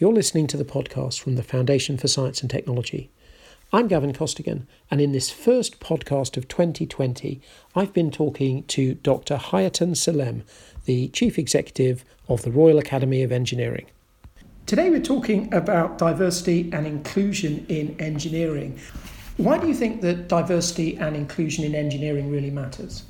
You're listening to the podcast from the Foundation for Science and Technology. I'm Gavin Costigan, and in this first podcast of 2020, I've been talking to Dr. Hayaatun Sillem, the Chief Executive of the Royal Academy of Engineering. Today, we're talking about diversity and inclusion in engineering. Why do you think that diversity and inclusion in engineering really matters?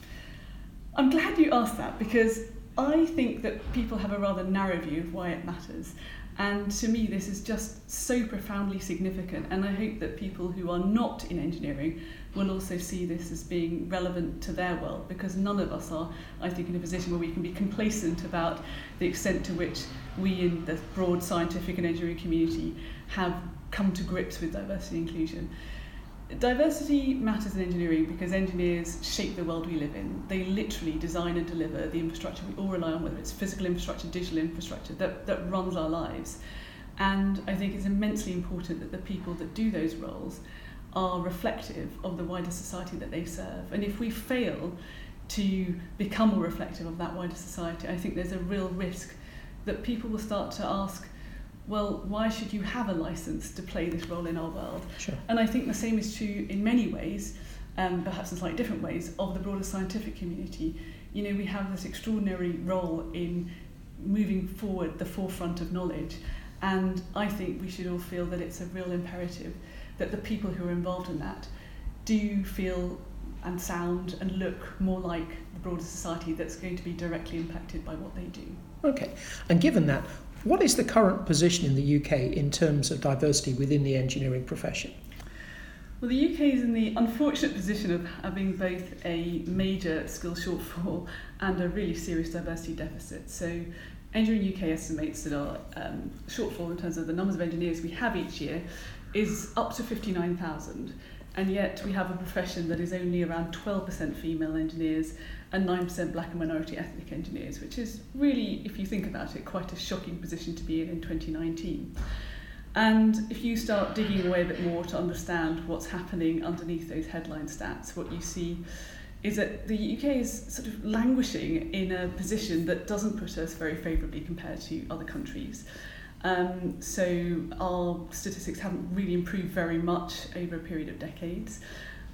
I'm glad you asked that because I think that people have a rather narrow view of why it matters. And to me, this is just so profoundly significant. And I hope that people who are not in engineering will also see this as being relevant to their world because none of us are, I think, in a position where we can be complacent about the extent to which we in the broad scientific and engineering community have come to grips with diversity and inclusion. Diversity matters in engineering because engineers shape the world we live in. They literally design and deliver the infrastructure we all rely on, whether it's physical infrastructure, digital infrastructure, that, that runs our lives. And I think it's immensely important that the people that do those roles are reflective of the wider society that they serve. And if we fail to become more reflective of that wider society, I think there's a real risk that people will start to ask, well, why should you have a license to play this role in our world? Sure. And I think the same is true in many ways, um, perhaps in slightly different ways, of the broader scientific community. You know, we have this extraordinary role in moving forward the forefront of knowledge, and I think we should all feel that it's a real imperative that the people who are involved in that do feel and sound and look more like the broader society that's going to be directly impacted by what they do. Okay, and given that, what is the current position in the UK in terms of diversity within the engineering profession? Well, the UK is in the unfortunate position of having both a major skill shortfall and a really serious diversity deficit. So, Engineering UK estimates that our um, shortfall in terms of the numbers of engineers we have each year is up to 59,000, and yet we have a profession that is only around 12% female engineers and 9% black and minority ethnic engineers, which is really, if you think about it, quite a shocking position to be in in 2019. And if you start digging away a bit more to understand what's happening underneath those headline stats, what you see is that the UK is sort of languishing in a position that doesn't put us very favourably compared to other countries. Um, so our statistics haven't really improved very much over a period of decades.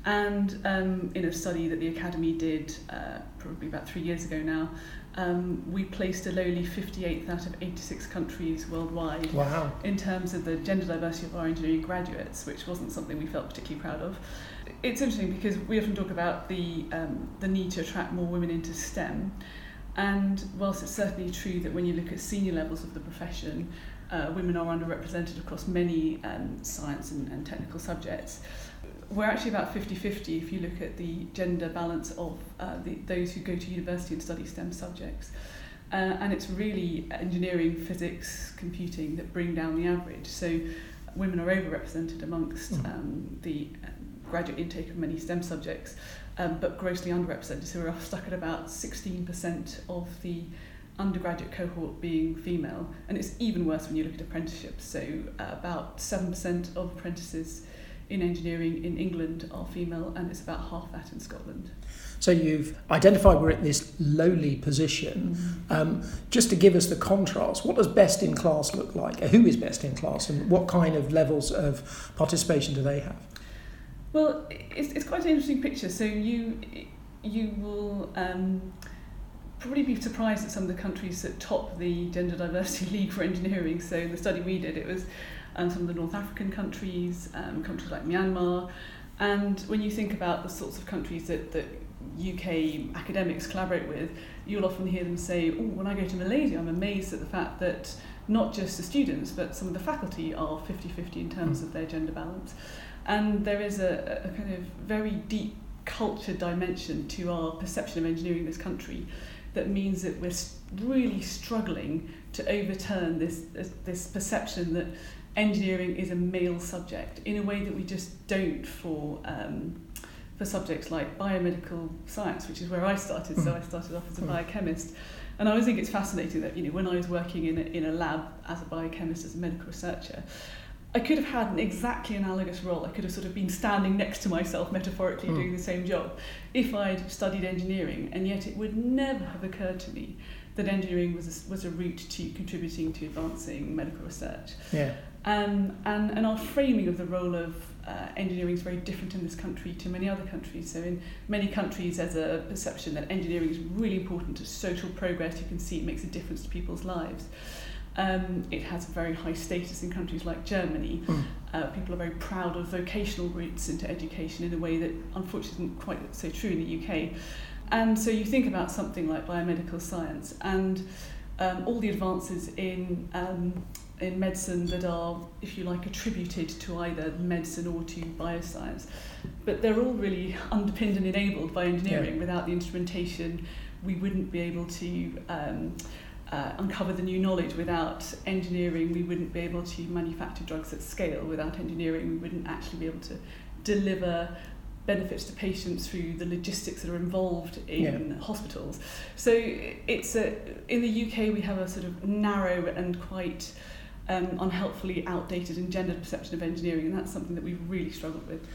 And um, in a study that the Academy did uh, probably about three years ago now, um, we placed a lowly 58th out of 86 countries worldwide Wow. in terms of the gender diversity of our engineering graduates, which wasn't something we felt particularly proud of. It's interesting because we often talk about the, um, the need to attract more women into STEM. And whilst it's certainly true that when you look at senior levels of the profession, uh, women are underrepresented across many um, science and, and technical subjects, we're actually about 50-50 if you look at the gender balance of uh, the, those who go to university and study STEM subjects. Uh, and it's really engineering, physics, computing that bring down the average. So women are overrepresented amongst Mm. um, the um, graduate intake of many STEM subjects, um, but grossly underrepresented. So we're stuck at about 16% of the undergraduate cohort being female. And it's even worse when you look at apprenticeships. So uh, about 7% of apprentices in engineering in England are female, and it's about half that in Scotland. So you've identified we're at this lowly position. Um, just to give us the contrast, what does best in class look like? Who is best in class, and what kind of levels of participation do they have? Well, it's, it's quite an interesting picture. So you you will um, probably be surprised at some of the countries that top the Gender Diversity League for Engineering. So the study we did, it was um, some of the North African countries, um, countries like Myanmar. And when you think about the sorts of countries that, that UK academics collaborate with, you'll often hear them say, oh, when I go to Malaysia, I'm amazed at the fact that not just the students, but some of the faculty are 50-50 in terms of their gender balance. And there is a, a kind of very deep culture dimension to our perception of engineering in this country that means that we're really struggling to overturn this, this, this perception that engineering is a male subject in a way that we just don't for um, for subjects like biomedical science, which is where I started. So I started off as a Mm. biochemist, and I always think it's fascinating that you know when I was working in a, in a lab as a biochemist, as a medical researcher, I could have had an exactly analogous role. I could have sort of been standing next to myself metaphorically Mm. doing the same job if I'd studied engineering, and yet it would never have occurred to me that engineering was a, was a route to contributing to advancing medical research. Yeah. Um, and, and our framing of the role of uh, engineering is very different in this country to many other countries. So in many countries there's a perception that engineering is really important to social progress. You can see it makes a difference to people's lives. Um, it has a very high status in countries like Germany. Mm. Uh, people are very proud of vocational routes into education in a way that unfortunately isn't quite so true in the UK. And so you think about something like biomedical science and um, all the advances in um, in medicine that are, if you like, attributed to either medicine or to bioscience. But they're all really underpinned and enabled by engineering. Yeah. Without the instrumentation, we wouldn't be able to um, uh, uncover the new knowledge. Without engineering, we wouldn't be able to manufacture drugs at scale. Without engineering, we wouldn't actually be able to deliver benefits to patients through the logistics that are involved in yeah. hospitals. So it's a, in the UK we have a sort of narrow and quite um, unhelpfully outdated and gendered perception of engineering, and that's something that we've really struggled with.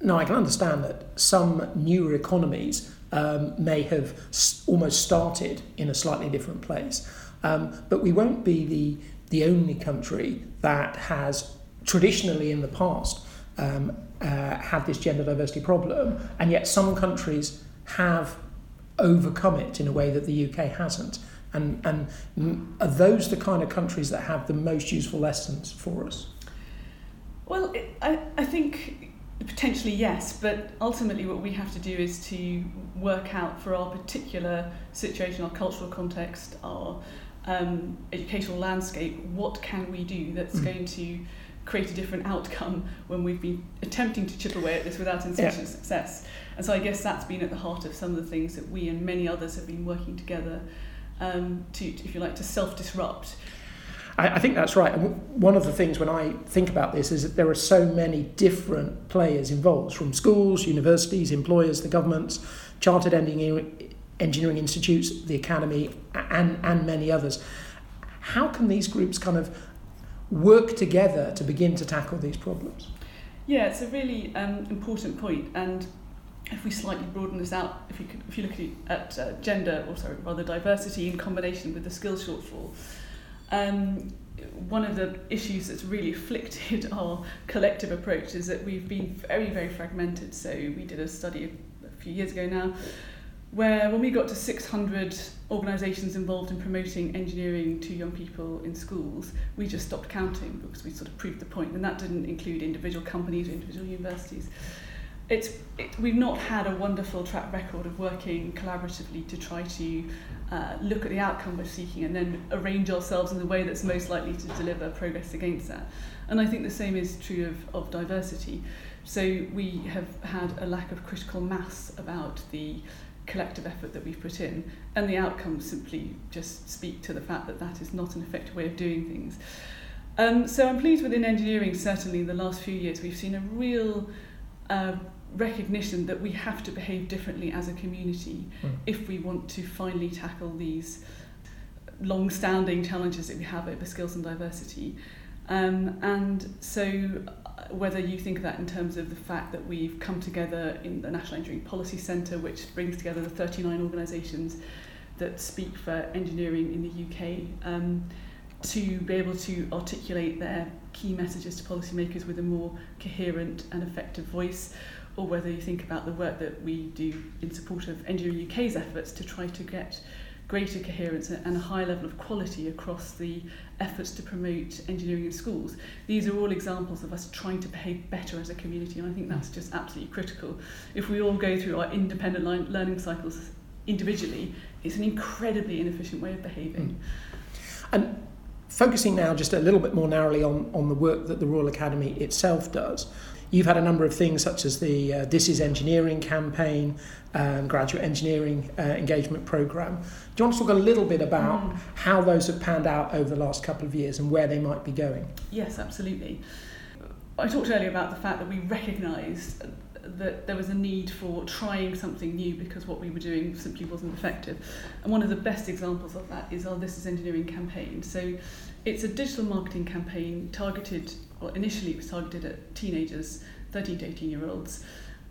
No, I can understand that some newer economies um, may have almost started in a slightly different place. Um, but we won't be the, the only country that has traditionally in the past um, uh, had this gender diversity problem, and yet some countries have overcome it in a way that the UK hasn't. And, and are those the kind of countries that have the most useful lessons for us? Well, I, I think potentially yes, but ultimately what we have to do is to work out for our particular situation, our cultural context, our um, educational landscape, what can we do that's mm. going to create a different outcome when we've been attempting to chip away at this without insufficient yeah. success. And so I guess that's been at the heart of some of the things that we and many others have been working together um, to, if you like, to self-disrupt. I, I think that's right. One of the things when I think about this is that there are so many different players involved, from schools, universities, employers, the governments, chartered engineering, engineering institutes, the academy, and, and many others. How can these groups kind of work together to begin to tackle these problems? Yeah, it's a really um, important point. and if we slightly broaden this out, if you could, if you look at, at uh, gender or sorry, rather diversity in combination with the skills shortfall, um, one of the issues that's really afflicted our collective approach is that we've been very, very fragmented. So we did a study a few years ago now where when we got to 600 organisations involved in promoting engineering to young people in schools, we just stopped counting because we sort of proved the point, and that didn't include individual companies or individual universities. It's, it, we've not had a wonderful track record of working collaboratively to try to uh, look at the outcome we're seeking and then arrange ourselves in the way that's most likely to deliver progress against that. And I think the same is true of, of diversity. So we have had a lack of critical mass about the collective effort that we've put in, and the outcomes simply just speak to the fact that that is not an effective way of doing things. Um, so I'm pleased within engineering, certainly in the last few years, we've seen a real uh, recognition that we have to behave differently as a community mm. if we want to finally tackle these long-standing challenges that we have over skills and diversity. Um, and so whether you think of that in terms of the fact that we've come together in the National Engineering Policy Centre, which brings together the 39 organisations that speak for engineering in the UK, um, to be able to articulate their key messages to policymakers with a more coherent and effective voice, or whether you think about the work that we do in support of Engineering UK's efforts to try to get greater coherence and a high level of quality across the efforts to promote engineering in schools. These are all examples of us trying to behave better as a community, and I think that's just absolutely critical. If we all go through our independent learning cycles individually, it's an incredibly inefficient way of behaving. Mm. And focusing now just a little bit more narrowly on, on the work that the Royal Academy itself does, You've had a number of things such as the uh, This is Engineering campaign and graduate engineering uh, engagement program. Do you want to talk a little bit about mm. how those have panned out over the last couple of years and where they might be going? Yes, absolutely. I talked earlier about the fact that we recognised that there was a need for trying something new because what we were doing simply wasn't effective. And one of the best examples of that is our This is Engineering campaign. So it's a digital marketing campaign targeted, well, initially it was targeted at teenagers, 13 to 18 year olds,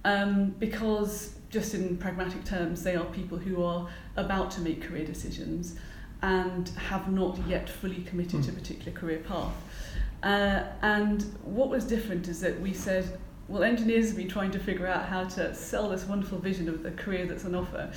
um, because just in pragmatic terms, they are people who are about to make career decisions and have not yet fully committed Mm. to a particular career path. Uh, and what was different is that we said, well, engineers have been trying to figure out how to sell this wonderful vision of the career that's on offer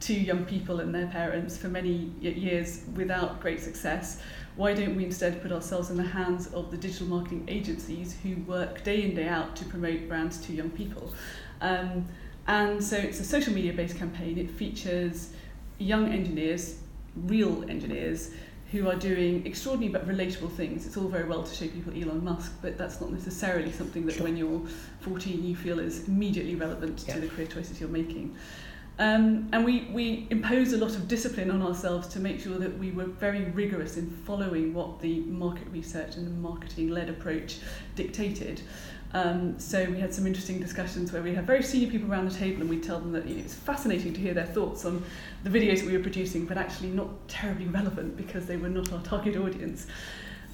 to young people and their parents for many years without great success. Why don't we instead put ourselves in the hands of the digital marketing agencies who work day in, day out to promote brands to young people? Um, and so it's a social media based campaign. It features young engineers, real engineers, who are doing extraordinary but relatable things. It's all very well to show people Elon Musk, but that's not necessarily something that Sure. when you're 14 you feel is immediately relevant Yeah. to the career choices you're making. Um, and we, we imposed a lot of discipline on ourselves to make sure that we were very rigorous in following what the market research and the marketing led approach dictated. Um, so we had some interesting discussions where we had very senior people around the table and we'd tell them that you know, it's fascinating to hear their thoughts on the videos that we were producing, but actually not terribly relevant because they were not our target audience.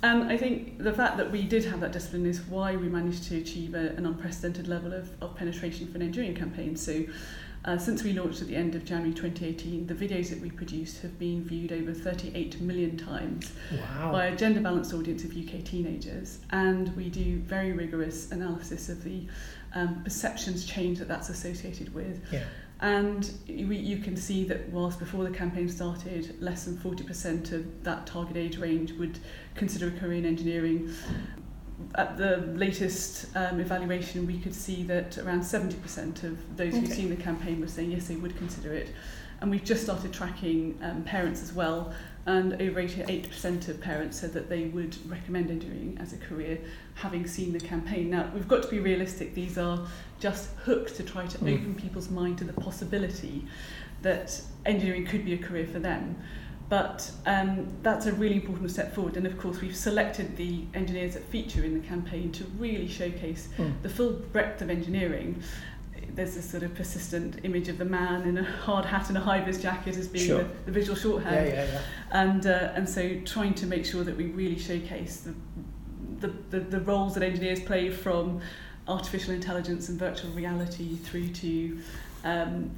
And I think the fact that we did have that discipline is why we managed to achieve a, an unprecedented level of, of penetration for an enduring campaign. So uh, since we launched at the end of January 2018, the videos that we produced have been viewed over 38 million times Wow. by a gender balanced audience of UK teenagers. And we do very rigorous analysis of the um, perceptions change that that's associated with. Yeah. And we, you can see that whilst before the campaign started, less than 40% of that target age range would consider a career in engineering. at the latest um, evaluation, we could see that around 70% of those okay. who've seen the campaign were saying yes, they would consider it. And we've just started tracking um, parents as well, and over 88% of parents said that they would recommend engineering as a career, having seen the campaign. Now, we've got to be realistic. These are just hooks to try to mm. open people's mind to the possibility that engineering could be a career for them. But um, that's a really important step forward. And of course, we've selected the engineers that feature in the campaign to really showcase Mm. the full breadth of engineering. There's this sort of persistent image of the man in a hard hat and a high vis jacket as being Sure. the, the visual shorthand. yeah, yeah. And, uh, and so trying to make sure that we really showcase the, the, the, the roles that engineers play from artificial intelligence and virtual reality through to um,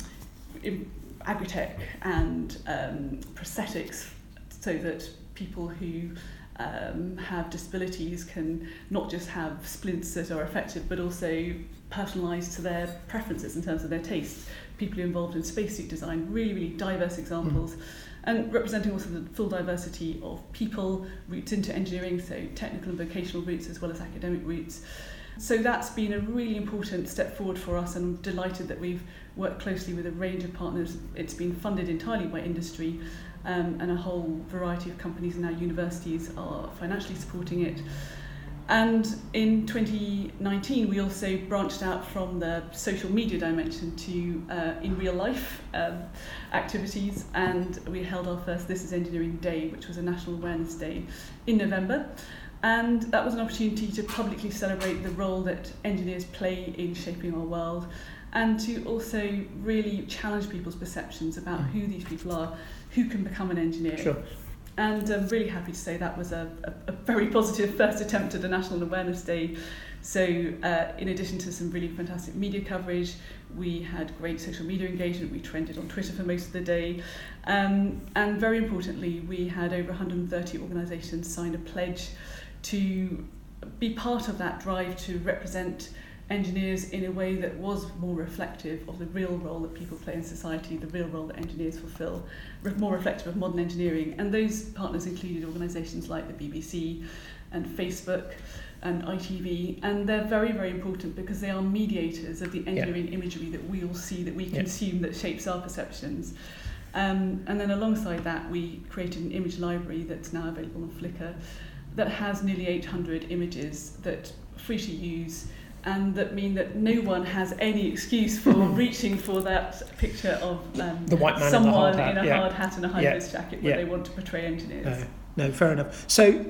agritech and um, prosthetics so that people who um, have disabilities can not just have splints that are affected but also personalised to their preferences in terms of their tastes. People involved in spacesuit design, really, really diverse examples. And representing also the full diversity of people, routes into engineering, so technical and vocational routes as well as academic routes. So that's been a really important step forward for us, and I'm delighted that we've worked closely with a range of partners. It's been funded entirely by industry, um, and a whole variety of companies and now universities are financially supporting it. And in 2019, we also branched out from the social media dimension to uh, in real life um, activities, and we held our first This is Engineering Day, which was a national awareness day in November. And that was an opportunity to publicly celebrate the role that engineers play in shaping our world and to also really challenge people's perceptions about who these people are, who can become an engineer. Sure. And I'm really happy to say that was a, a, a very positive first attempt at a National Awareness Day. So, uh, in addition to some really fantastic media coverage, we had great social media engagement. We trended on Twitter for most of the day. Um, and very importantly, we had over 130 organisations sign a pledge to be part of that drive to represent engineers in a way that was more reflective of the real role that people play in society, the real role that engineers fulfill, re- more reflective of modern engineering. And those partners included organisations like the BBC and Facebook and ITV, and they're very, very important because they are mediators of the engineering imagery that we all see, that we Yeah. consume, that shapes our perceptions. Um, and then alongside that, we created an image library that's now available on Flickr that has nearly 800 images that are free to use and that mean that no one has any excuse for reaching for that picture of um, The white man in the someone hard hat, in a yeah. hard hat and a high Yeah. jacket where Yeah. they want to portray engineers. No, no, fair enough. So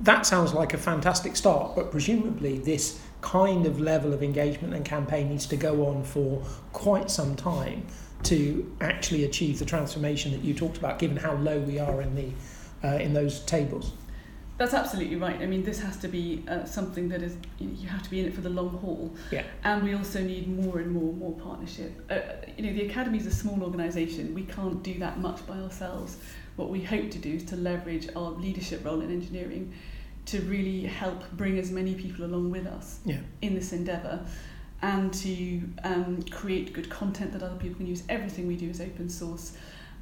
that sounds like a fantastic start, but presumably this kind of level of engagement and campaign needs to go on for quite some time to actually achieve the transformation that you talked about, given how low we are in the uh, in those tables. That's absolutely right. I mean, this has to be uh, something that is, you, know, you have to be in it for the long haul. Yeah. And we also need more and more and more partnership. Uh, you know, the Academy is a small organisation. We can't do that much by ourselves. what we hope to do is to leverage our leadership role in engineering to really help bring as many people along with us yeah. in this endeavour and to um, create good content that other people can use. Everything we do is open source,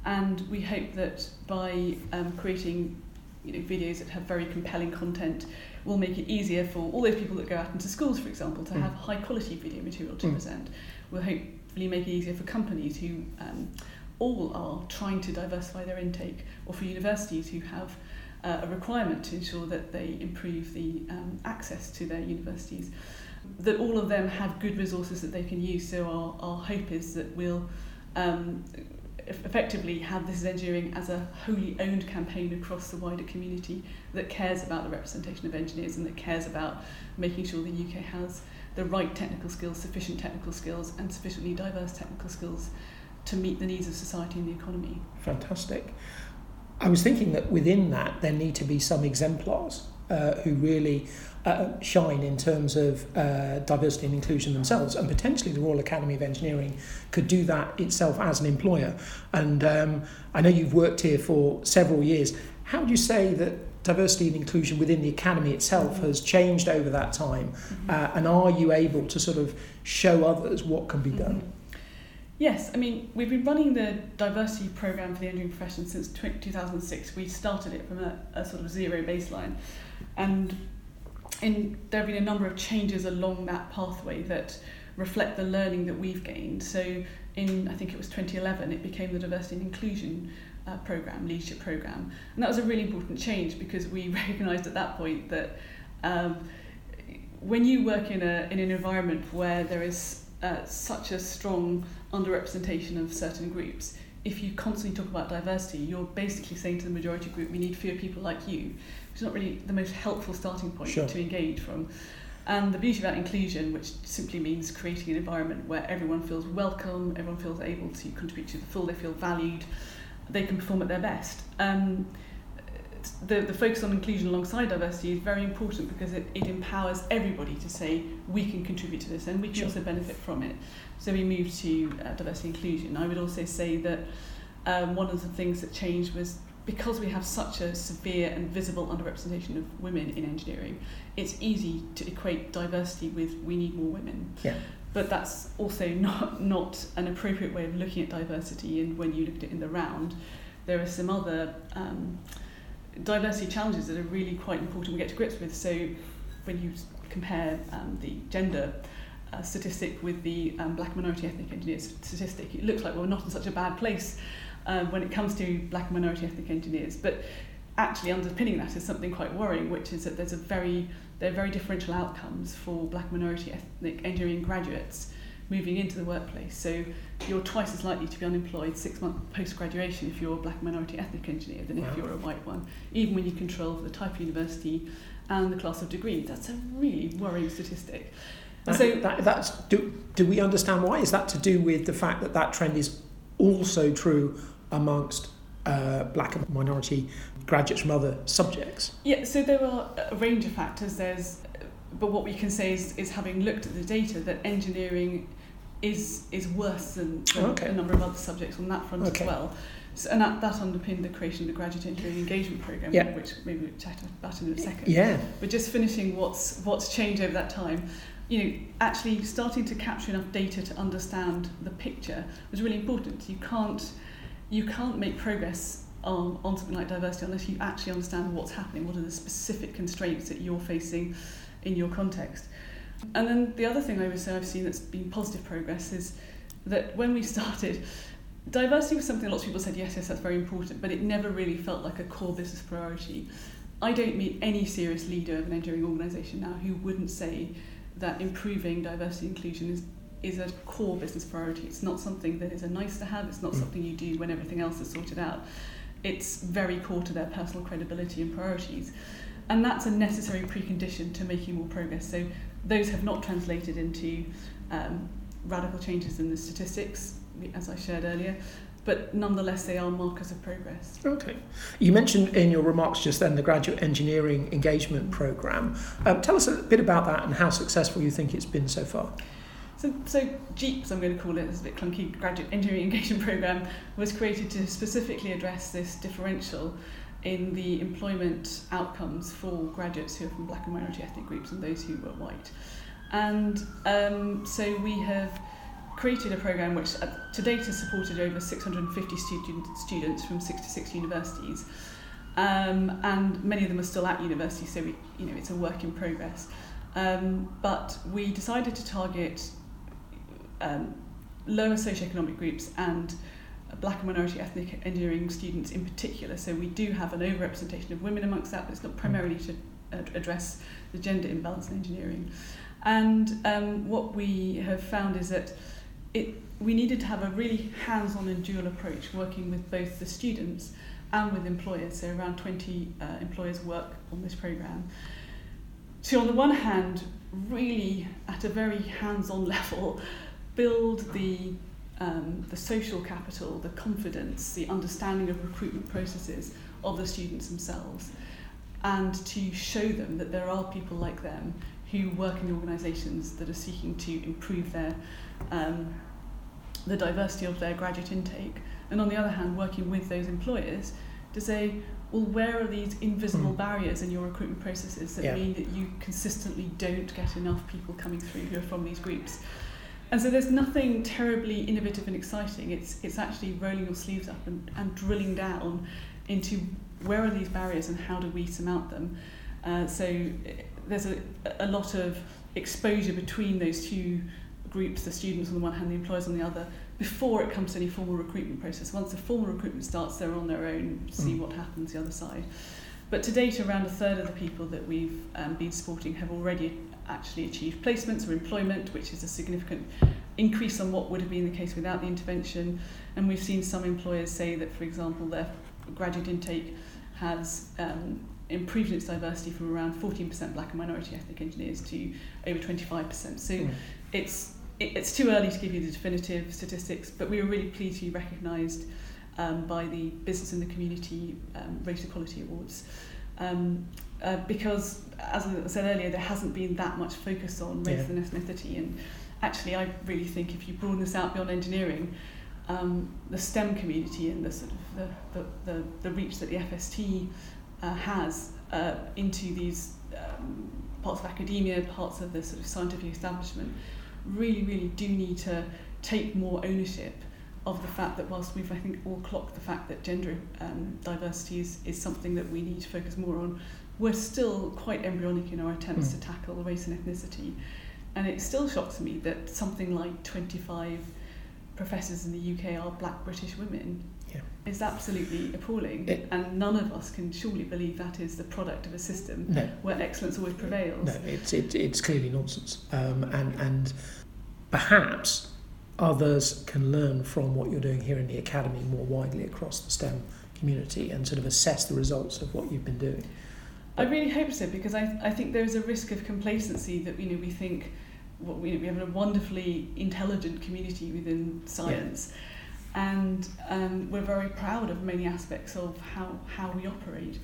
and we hope that by um, creating you know, videos that have very compelling content will make it easier for all those people that go out into schools, for example, to mm. have high quality video material to mm. present. We'll hopefully make it easier for companies who um, all are trying to diversify their intake, or for universities who have uh, a requirement to ensure that they improve the um, access to their universities that all of them have good resources that they can use. So our, our hope is that we'll um, effectively have this engineering as a wholly owned campaign across the wider community that cares about the representation of engineers and that cares about making sure the UK has the right technical skills, sufficient technical skills and sufficiently diverse technical skills to meet the needs of society and the economy. Fantastic. I was thinking that within that there need to be some exemplars uh, who really uh, shine in terms of uh, diversity and inclusion themselves, and potentially the Royal Academy of Engineering could do that itself as an employer. And um, I know you've worked here for several years. How would you say that diversity and inclusion within the academy itself mm-hmm. has changed over that time? Mm-hmm. Uh, and are you able to sort of show others what can be done? Mm-hmm. Yes, I mean, we've been running the diversity program for the engineering profession since 2006. We started it from a, a sort of zero baseline. And there have been a number of changes along that pathway that reflect the learning that we've gained. So in, I think it was 2011, it became the Diversity and Inclusion uh, program, leadership program. And that was a really important change because we recognised at that point that um, when you work in, a, in an environment where there is uh, such a strong underrepresentation of certain groups, if you constantly talk about diversity, you're basically saying to the majority group, we need fewer people like you, which is not really the most helpful starting point sure. to engage from. And the beauty about inclusion, which simply means creating an environment where everyone feels welcome, everyone feels able to contribute to the full, they feel valued, they can perform at their best. Um, the, the focus on inclusion alongside diversity is very important because it, it empowers everybody to say we can contribute to this and we can sure. also benefit from it. So we moved to uh, diversity inclusion. I would also say that um, one of the things that changed was because we have such a severe and visible underrepresentation of women in engineering, it's easy to equate diversity with we need more women. Yeah. But that's also not, not an appropriate way of looking at diversity. And when you looked at it in the round, there are some other um, diversity challenges that are really quite important we get to grips with. So when you compare um, the gender uh, statistic with the um, black minority ethnic engineers statistic, it looks like we're not in such a bad place um, when it comes to black and minority ethnic engineers. But actually underpinning that is something quite worrying, which is that there's a very there are very differential outcomes for black minority ethnic engineering graduates moving into the workplace. So you're twice as likely to be unemployed six months post graduation if you're a black minority ethnic engineer than wow. if you're a white one, even when you control for the type of university and the class of degree. That's a really worrying statistic. That, so that, that's do, do we understand why? Is that to do with the fact that that trend is also true amongst uh, black and minority graduates from other subjects? Yeah, so there are a range of factors. There's, but what we can say is, is having looked at the data that engineering is is worse than, than okay. a number of other subjects on that front okay. as well. So, and that, that underpinned the creation of the graduate engineering engagement program, yeah. which maybe we'll chat about in a second. Yeah. But just finishing what's what's changed over that time, you know, actually starting to capture enough data to understand the picture was really important. You can't you can't make progress on, on something like diversity unless you actually understand what's happening, what are the specific constraints that you're facing in your context. And then the other thing I would say I've seen that's been positive progress is that when we started, diversity was something lots of people said, yes, yes, that's very important, but it never really felt like a core business priority. I don't meet any serious leader of an engineering organisation now who wouldn't say that improving diversity inclusion is is a core business priority. It's not something that is a nice to have, it's not mm. something you do when everything else is sorted out. It's very core to their personal credibility and priorities. And that's a necessary precondition to making more progress. So those have not translated into um, radical changes in the statistics, as I shared earlier, but nonetheless they are markers of progress. Okay. You mentioned in your remarks just then the graduate engineering engagement program. Um, tell us a bit about that and how successful you think it's been so far. So, so GEEP, I'm going to call it, it's a bit clunky, Graduate Engineering Engagement Programme, was created to specifically address this differential in the employment outcomes for graduates who are from black and minority ethnic groups and those who were white. And um, so we have created a program which uh, to date has supported over 650 student, students from 66 universities. Um, and many of them are still at university, so we, you know, it's a work in progress. Um, but we decided to target um, lower socioeconomic groups and black and minority ethnic engineering students in particular. So we do have an overrepresentation of women amongst that, but it's not primarily to address the gender imbalance in engineering. And um, what we have found is that it, we needed to have a really hands-on and dual approach, working with both the students and with employers. So around 20 uh, employers work on this program. To, on the one hand, really at a very hands-on level, build the um, the social capital, the confidence, the understanding of recruitment processes of the students themselves, and to show them that there are people like them who work in organisations that are seeking to improve their um, the diversity of their graduate intake, and on the other hand, working with those employers to say, well, where are these invisible mm. barriers in your recruitment processes that yeah. mean that you consistently don't get enough people coming through who are from these groups? And so there's nothing terribly innovative and exciting. It's, it's actually rolling your sleeves up and, and drilling down into where are these barriers and how do we surmount them. Uh, so eh, there's a, a lot of exposure between those two groups, the students on the one hand, the employers on the other, before it comes to any formal recruitment process. Once the formal recruitment starts, they're on their own, see mm. what happens the other side. But to date, around a third of the people that we've um, been supporting have already actually achieved placements or employment, which is a significant increase on what would have been the case without the intervention. And we've seen some employers say that, for example, their graduate intake has um, improved its diversity from around 14% black and minority ethnic engineers to over 25%. So mm. it's it's too early to give you the definitive statistics, but we were really pleased to be recognised um, by the Business in the Community um, Race Equality Awards. Um, uh, because, as I said earlier, there hasn't been that much focus on race yeah. and ethnicity. And actually, I really think if you broaden this out beyond engineering, um, the STEM community and the sort of the, the, the, the reach that the FST uh, has uh, into these um, parts of academia, parts of the sort of scientific establishment, really, really do need to take more ownership of the fact that whilst we've, I think, all clocked the fact that gender um, diversity is, is something that we need to focus more on, we're still quite embryonic in our attempts mm. to tackle race and ethnicity. And it still shocks me that something like 25 professors in the UK are black British women. Yeah. It's absolutely appalling. It, and none of us can surely believe that is the product of a system no, where excellence always prevails. No, it's, it, it's clearly nonsense. Um, and, and perhaps others can learn from what you're doing here in the academy more widely across the STEM community and sort of assess the results of what you've been doing. I really hope so because I, I think there is a risk of complacency that you know we think well, we, we have a wonderfully intelligent community within science yeah. and um, we're very proud of many aspects of how, how we operate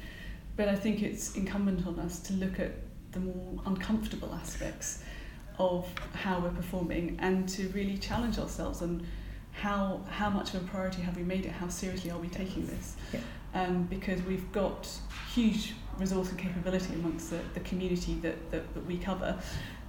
but I think it's incumbent on us to look at the more uncomfortable aspects of how we're performing and to really challenge ourselves on how how much of a priority have we made it? How seriously are we taking this? Yeah. um, because we've got huge resource and capability amongst the, the community that, that, that we cover.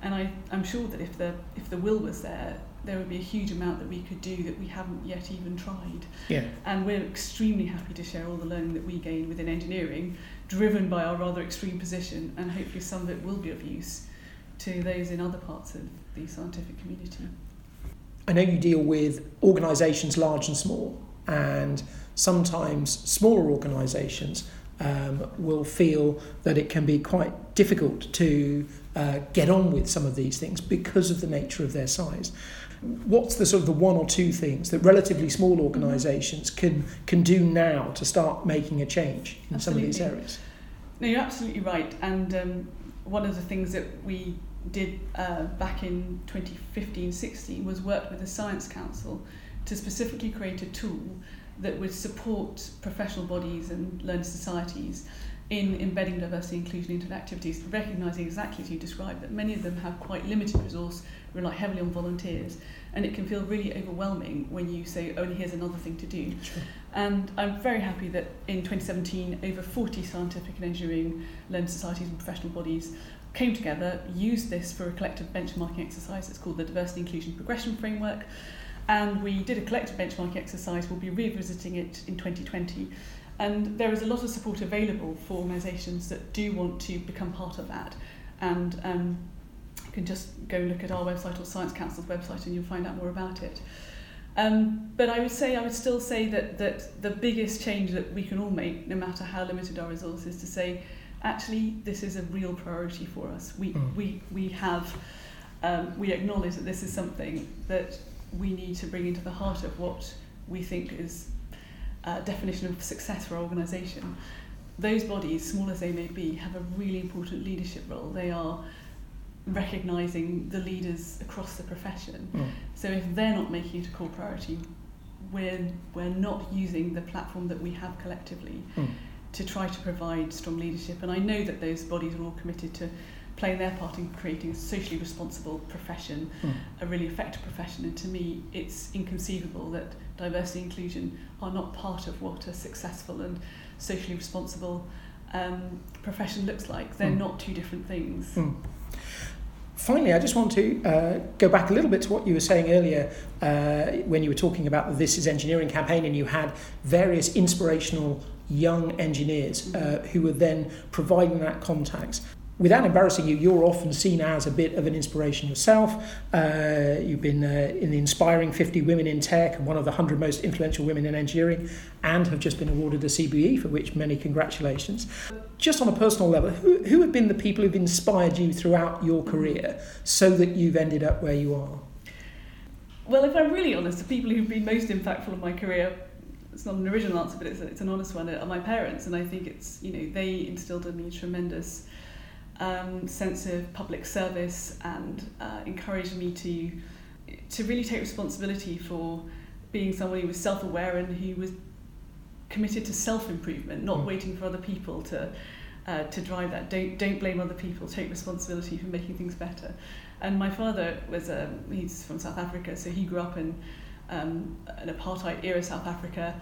And I, I'm sure that if the if the will was there there would be a huge amount that we could do that we haven't yet even tried. Yeah. and we're extremely happy to share all the learning that we gain within engineering driven by our rather extreme position and hopefully some of it will be of use to those in other parts of the scientific community. I know you deal with organisations large and small, and sometimes smaller organisations um, will feel that it can be quite difficult to uh, get on with some of these things because of the nature of their size. What's the sort of the one or two things that relatively small organisations can can do now to start making a change in absolutely. some of these areas? No, you're absolutely right, and um, one of the things that we did uh, back in 2015-16 was work with the Science Council to specifically create a tool that would support professional bodies and learned societies in embedding diversity inclusion into their activities, recognising exactly as you described that many of them have quite limited resource, rely heavily on volunteers, and it can feel really overwhelming when you say, only oh, here's another thing to do. Sure. And I'm very happy that in 2017, over 40 scientific and engineering learned societies and professional bodies came together, used this for a collective benchmarking exercise. It's called the Diversity Inclusion Progression Framework. And we did a collective benchmarking exercise. We'll be revisiting it in 2020. And there is a lot of support available for organisations that do want to become part of that. And um, you can just go look at our website or Science Council's website and you'll find out more about it. Um, but I would say, I would still say that, that the biggest change that we can all make, no matter how limited our resources, to say, actually, this is a real priority for us. We, mm. we, we have, um, we acknowledge that this is something that we need to bring into the heart of what we think is a definition of success for our organisation. Those bodies, small as they may be, have a really important leadership role. They are recognising the leaders across the profession. Mm. So if they're not making it a core priority, we're, we're not using the platform that we have collectively mm. To try to provide strong leadership. And I know that those bodies are all committed to playing their part in creating a socially responsible profession, mm. a really effective profession. And to me, it's inconceivable that diversity and inclusion are not part of what a successful and socially responsible um, profession looks like. They're mm. not two different things. Mm. Finally, I just want to uh, go back a little bit to what you were saying earlier uh, when you were talking about the This Is Engineering campaign and you had various inspirational young engineers uh, who were then providing that context without embarrassing you, you're often seen as a bit of an inspiration yourself. Uh, you've been uh, in the Inspiring 50 Women in Tech and one of the 100 most influential women in engineering, and have just been awarded a CBE, for which many congratulations. Just on a personal level, who, who have been the people who've inspired you throughout your career so that you've ended up where you are? Well, if I'm really honest, the people who've been most impactful in my career it's not an original answer, but it's, it's an honest one, are my parents. And I think it's, you know, they instilled in me tremendous um, sense of public service and uh, encouraged me to to really take responsibility for being someone who was self-aware and who was committed to self-improvement, not mm. waiting for other people to uh, to drive that. Don't don't blame other people. Take responsibility for making things better. And my father was a um, he's from South Africa, so he grew up in um, an apartheid era South Africa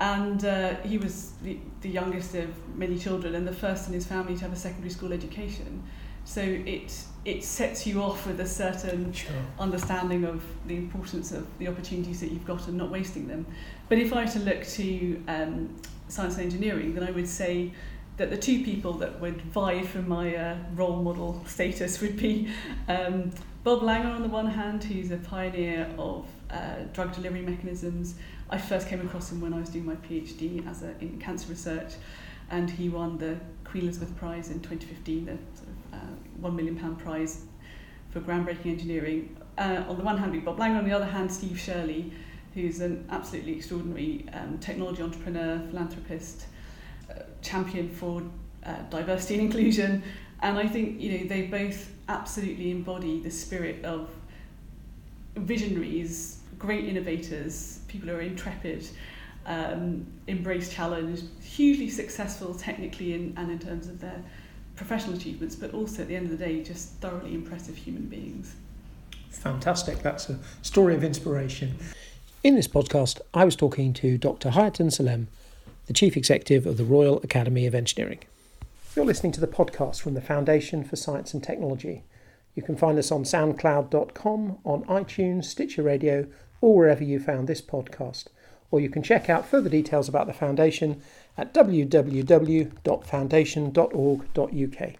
and uh, he was the, the youngest of many children and the first in his family to have a secondary school education. So it it sets you off with a certain sure. understanding of the importance of the opportunities that you've got and not wasting them. But if I were to look to um, science and engineering, then I would say that the two people that would vie for my uh, role model status would be um, Bob Langer on the one hand, who's a pioneer of uh, drug delivery mechanisms, I first came across him when I was doing my PhD as a, in cancer research, and he won the Queen Elizabeth Prize in 2015, the sort of uh, one million pound prize for groundbreaking engineering. Uh, on the one hand, we Bob Lang, on the other hand, Steve Shirley, who's an absolutely extraordinary um, technology entrepreneur, philanthropist, uh, champion for uh, diversity and inclusion. And I think you know they both absolutely embody the spirit of visionaries, great innovators, people who are intrepid, um, embrace challenge, hugely successful technically in, and in terms of their professional achievements, but also at the end of the day, just thoroughly impressive human beings. Fantastic. That's a story of inspiration. In this podcast, I was talking to Dr. Hayaatun Sillem, the Chief Executive of the Royal Academy of Engineering. You're listening to the podcast from the Foundation for Science and Technology. You can find us on soundcloud.com, on iTunes, Stitcher Radio, or wherever you found this podcast. Or you can check out further details about the Foundation at www.foundation.org.uk.